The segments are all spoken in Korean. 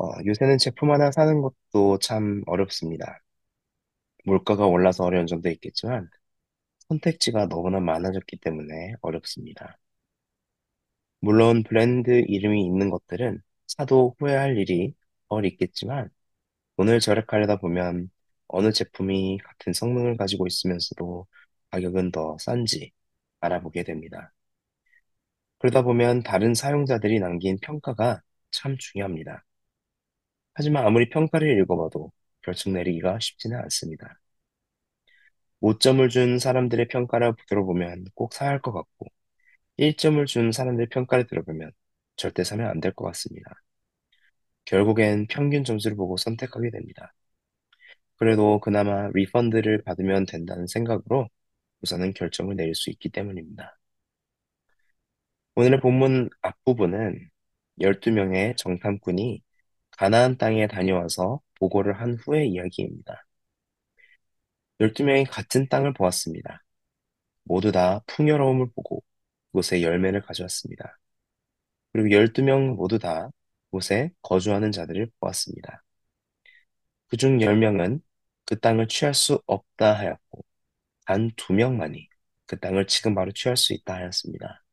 어, 요새는 제품 하나 사는 것도 참 어렵습니다. 물가가 올라서 어려운 점도 있겠지만 선택지가 너무나 많아졌기 때문에 어렵습니다. 물론 브랜드 이름이 있는 것들은 사도 후회할 일이 덜 있겠지만 돈을 절약하려다 보면 어느 제품이 같은 성능을 가지고 있으면서도 가격은 더 싼지 알아보게 됩니다. 그러다 보면 다른 사용자들이 남긴 평가가 참 중요합니다. 하지만 아무리 평가를 읽어봐도 결정 내리기가 쉽지는 않습니다. 5점을 준 사람들의 평가를 들어보면 꼭 사야 할 것 같고, 1점을 준 사람들의 평가를 들어보면 절대 사면 안 될 것 같습니다. 결국엔 평균 점수를 보고 선택하게 됩니다. 그래도 그나마 리펀드를 받으면 된다는 생각으로 우선은 결정을 내릴 수 있기 때문입니다. 오늘의 본문 앞부분은 12명의 정탐꾼이 가나안 땅에 다녀와서 보고를 한 후의 이야기입니다. 12명이 같은 땅을 보았습니다. 모두 다 풍요로움을 보고 그곳에 열매를 가져왔습니다. 그리고 12명 모두 다 그곳에 거주하는 자들을 보았습니다. 그중 10명은 그 땅을 취할 수 없다 하였고, 단 2명만이 그 땅을 지금 바로 취할 수 있다 하였습니다.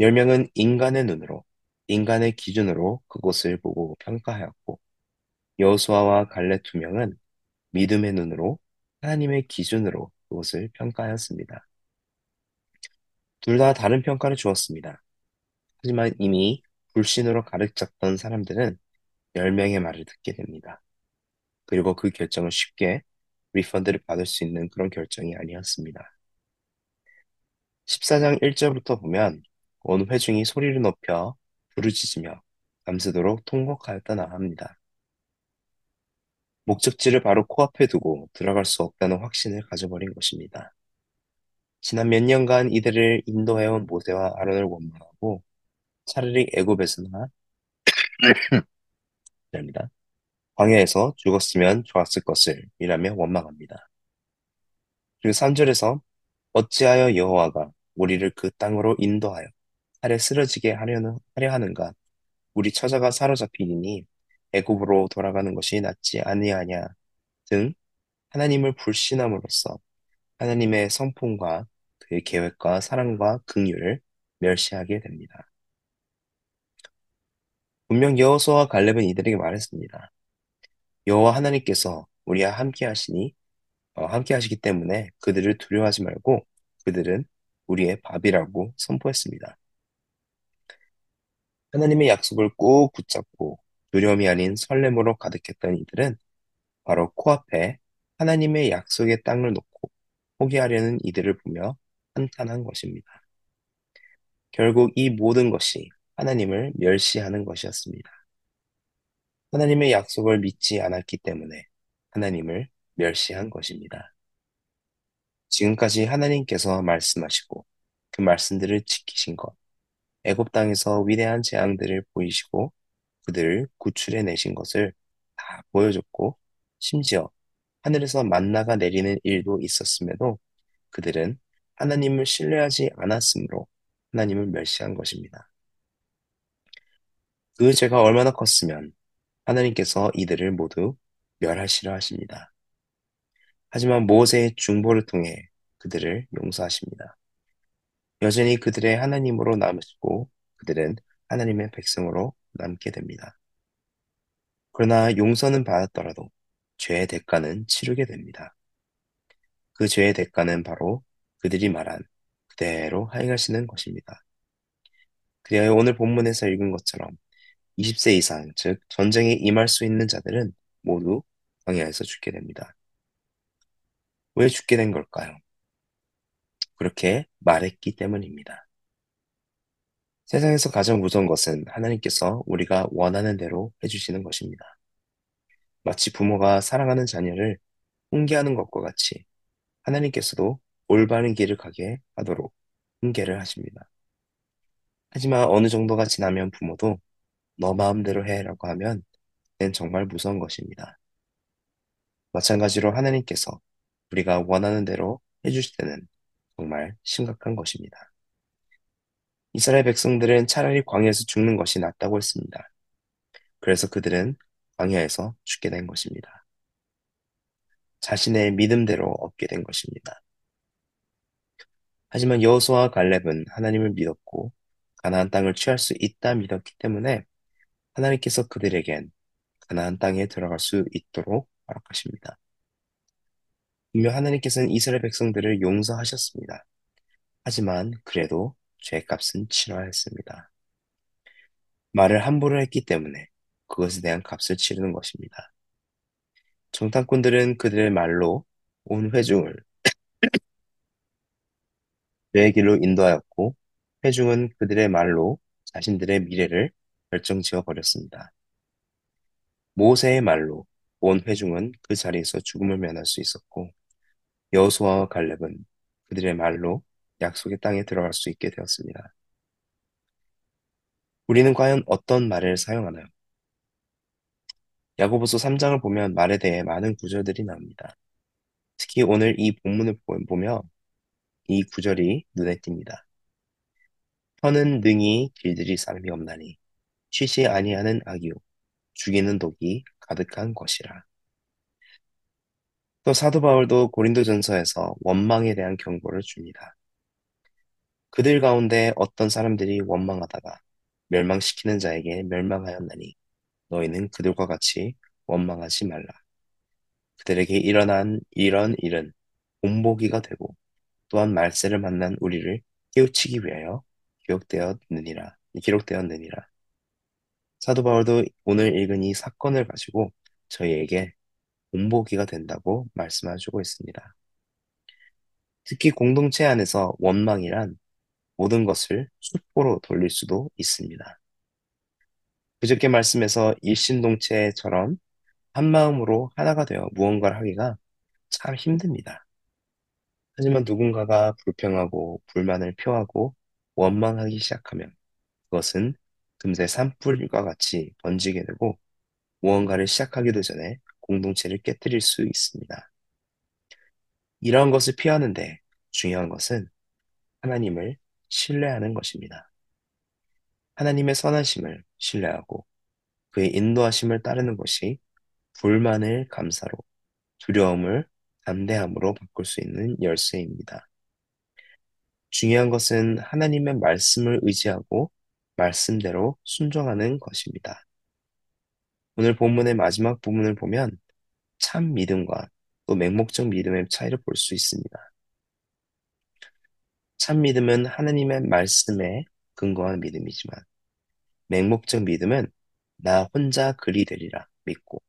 10명은 인간의 눈으로, 인간의 기준으로 그곳을 보고 평가하였고, 여호수아와 갈렙 2명은 믿음의 눈으로 하나님의 기준으로 그것을 평가하였습니다. 둘 다 다른 평가를 주었습니다. 하지만 이미 불신으로 가득 찼던 사람들은 10명의 말을 듣게 됩니다. 그리고 그 결정은 쉽게 리펀드를 받을 수 있는 그런 결정이 아니었습니다. 14장 1절부터 보면 온 회중이 소리를 높여 부르짖으며 밤새도록 통곡하였다나 합니다. 목적지를 바로 코앞에 두고 들어갈 수 없다는 확신을 가져버린 것입니다. 지난 몇 년간 이들을 인도해온 모세와 아론을 원망하고 차라리 애굽에서나 됩니다. 광야에서 죽었으면 좋았을 것을 이라며 원망합니다. 그리고 3절에서 어찌하여 여호와가 우리를 그 땅으로 인도하여 살에 쓰러지게 하려는, 하려 하는가 우리 처자가 사로잡히니 애굽으로 돌아가는 것이 낫지 아니하냐 등 하나님을 불신함으로써 하나님의 성품과 그의 계획과 사랑과 긍휼을 멸시하게 됩니다. 분명 여호수아와 갈렙은 이들에게 말했습니다. 여호와 하나님께서 우리와 함께 하시니 어, 함께 하시기 때문에 그들을 두려워하지 말고 그들은 우리의 밥이라고 선포했습니다. 하나님의 약속을 꾹 붙잡고 두려움이 아닌 설렘으로 가득했던 이들은 바로 코앞에 하나님의 약속의 땅을 놓고 포기하려는 이들을 보며 한탄한 것입니다. 결국 이 모든 것이 하나님을 멸시하는 것이었습니다. 하나님의 약속을 믿지 않았기 때문에 하나님을 멸시한 것입니다. 지금까지 하나님께서 말씀하시고 그 말씀들을 지키신 것, 애굽 땅에서 위대한 재앙들을 보이시고 그들을 구출해 내신 것을 다 보여줬고 심지어 하늘에서 만나가 내리는 일도 있었음에도 그들은 하나님을 신뢰하지 않았으므로 하나님을 멸시한 것입니다. 그 죄가 얼마나 컸으면 하나님께서 이들을 모두 멸하시려 하십니다. 하지만 모세의 중보를 통해 그들을 용서하십니다. 여전히 그들의 하나님으로 남으시고 그들은 하나님의 백성으로 남게 됩니다. 그러나 용서는 받았더라도 죄의 대가는 치르게 됩니다. 그 죄의 대가는 바로 그들이 말한 그대로 하행하시는 것입니다. 그리하여 오늘 본문에서 읽은 것처럼 20세 이상, 즉 전쟁에 임할 수 있는 자들은 모두 광야에서 죽게 됩니다. 왜 죽게 된 걸까요? 그렇게 말했기 때문입니다. 세상에서 가장 무서운 것은 하나님께서 우리가 원하는 대로 해주시는 것입니다. 마치 부모가 사랑하는 자녀를 훈계하는 것과 같이 하나님께서도 올바른 길을 가게 하도록 훈계를 하십니다. 하지만 어느 정도가 지나면 부모도 너 마음대로 해라고 하면 그는 정말 무서운 것입니다. 마찬가지로 하나님께서 우리가 원하는 대로 해주실 때는 정말 심각한 것입니다. 이스라엘 백성들은 차라리 광야에서 죽는 것이 낫다고 했습니다. 그래서 그들은 광야에서 죽게 된 것입니다. 자신의 믿음대로 얻게 된 것입니다. 하지만 여호수아와 갈렙은 하나님을 믿었고 가나안 땅을 취할 수 있다 믿었기 때문에 하나님께서 그들에겐 가나안 땅에 들어갈 수 있도록 허락하십니다. 분명 하나님께서는 이스라엘 백성들을 용서하셨습니다. 하지만 그래도 죄값은 치러야 했습니다. 말을 함부로 했기 때문에 그것에 대한 값을 치르는 것입니다. 정탐꾼들은 그들의 말로 온 회중을 죄의 길로 인도하였고 회중은 그들의 말로 자신들의 미래를 결정지어 버렸습니다. 모세의 말로 온 회중은 그 자리에서 죽음을 면할 수 있었고 여호수아와 갈렙은 그들의 말로 약속의 땅에 들어갈 수 있게 되었습니다. 우리는 과연 어떤 말을 사용하나요? 야고보서 3장을 보면 말에 대해 많은 구절들이 나옵니다. 특히 오늘 이 본문을 보며 이 구절이 눈에 띕니다. 혀는 능히 길들일 사람이 없나니 쉬지 아니하는 악이요 죽이는 독이 가득한 것이라. 또 사도 바울도 고린도전서에서 원망에 대한 경고를 줍니다. 그들 가운데 어떤 사람들이 원망하다가 멸망시키는 자에게 멸망하였나니 너희는 그들과 같이 원망하지 말라. 그들에게 일어난 이런 일은 본보기가 되고 또한 말세를 만난 우리를 깨우치기 위하여 기록되었느니라. 기록되었느니라. 사도 바울도 오늘 읽은 이 사건을 가지고 저희에게 본보기가 된다고 말씀해주고 있습니다. 특히 공동체 안에서 원망이란 모든 것을 수포로 돌릴 수도 있습니다. 그저께 말씀에서 일신동체처럼 한 마음으로 하나가 되어 무언가를 하기가 참 힘듭니다. 하지만 누군가가 불평하고 불만을 표하고 원망하기 시작하면 그것은 금세 산불과 같이 번지게 되고 무언가를 시작하기도 전에 공동체를 깨뜨릴 수 있습니다. 이러한 것을 피하는데 중요한 것은 하나님을 신뢰하는 것입니다. 하나님의 선하심을 신뢰하고 그의 인도하심을 따르는 것이 불만을 감사로 두려움을 담대함으로 바꿀 수 있는 열쇠입니다. 중요한 것은 하나님의 말씀을 의지하고 말씀대로 순종하는 것입니다. 오늘 본문의 마지막 부분을 보면 참 믿음과 또 맹목적 믿음의 차이를 볼 수 있습니다. 참 믿음은 하나님의 말씀에 근거한 믿음이지만 맹목적 믿음은 나 혼자 그리 되리라 믿고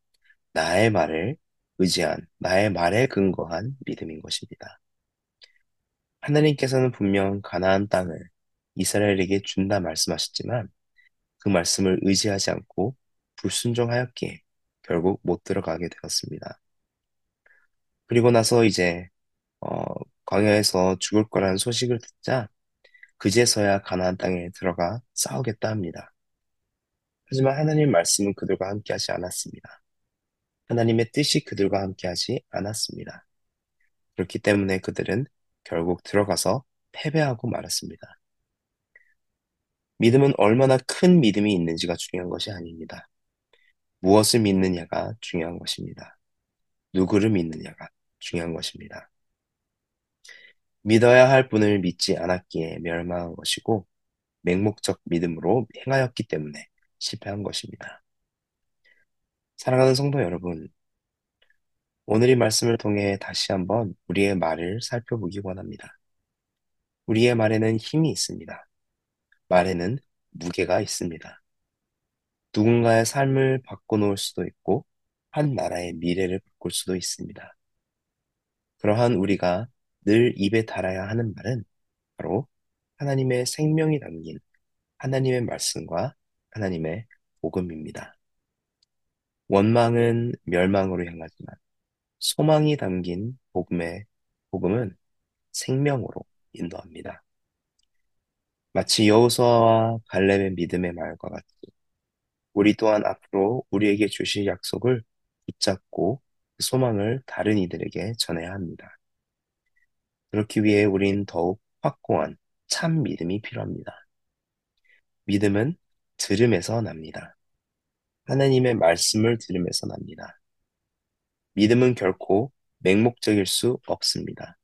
나의 말을 의지한 나의 말에 근거한 믿음인 것입니다. 하나님께서는 분명 가나안 땅을 이스라엘에게 준다 말씀하셨지만 그 말씀을 의지하지 않고 불순종하였기에 결국 못 들어가게 되었습니다. 그리고 나서 이제 어, 광야에서 죽을 거라는 소식을 듣자 그제서야 가나안 땅에 들어가 싸우겠다 합니다. 하지만 하나님 말씀은 그들과 함께하지 않았습니다. 하나님의 뜻이 그들과 함께하지 않았습니다. 그렇기 때문에 그들은 결국 들어가서 패배하고 말았습니다. 믿음은 얼마나 큰 믿음이 있는지가 중요한 것이 아닙니다. 무엇을 믿느냐가 중요한 것입니다. 누구를 믿느냐가 중요한 것입니다. 믿어야 할 분을 믿지 않았기에 멸망한 것이고 맹목적 믿음으로 행하였기 때문에 실패한 것입니다. 사랑하는 성도 여러분, 오늘 이 말씀을 통해 다시 한번 우리의 말을 살펴보기 원합니다. 우리의 말에는 힘이 있습니다. 말에는 무게가 있습니다. 누군가의 삶을 바꿔놓을 수도 있고, 한 나라의 미래를 바꿀 수도 있습니다. 그러한 우리가 늘 입에 달아야 하는 말은 바로 하나님의 생명이 담긴 하나님의 말씀과 하나님의 복음입니다. 원망은 멸망으로 향하지만 소망이 담긴 복음의 복음은 생명으로 인도합니다. 마치 여호수아와 갈렙의 믿음의 말과 같이 우리 또한 앞으로 우리에게 주실 약속을 붙잡고 그 소망을 다른 이들에게 전해야 합니다. 그렇기 위해 우린 더욱 확고한 참 믿음이 필요합니다. 믿음은 들음에서 납니다. 하나님의 말씀을 들으면서 납니다. 믿음은 결코 맹목적일 수 없습니다.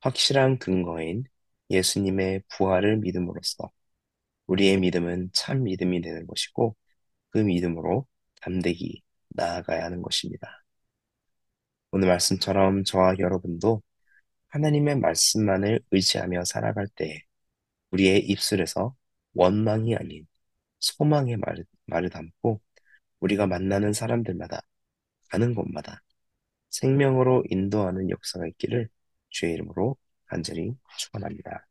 확실한 근거인 예수님의 부활을 믿음으로써 우리의 믿음은 참 믿음이 되는 것이고 그 믿음으로 담대히 나아가야 하는 것입니다. 오늘 말씀처럼 저와 여러분도 하나님의 말씀만을 의지하며 살아갈 때 우리의 입술에서 원망이 아닌 소망의 말을, 말을 담고 우리가 만나는 사람들마다 가는 곳마다 생명으로 인도하는 역사가 있기를 주의 이름으로 간절히 축원합니다.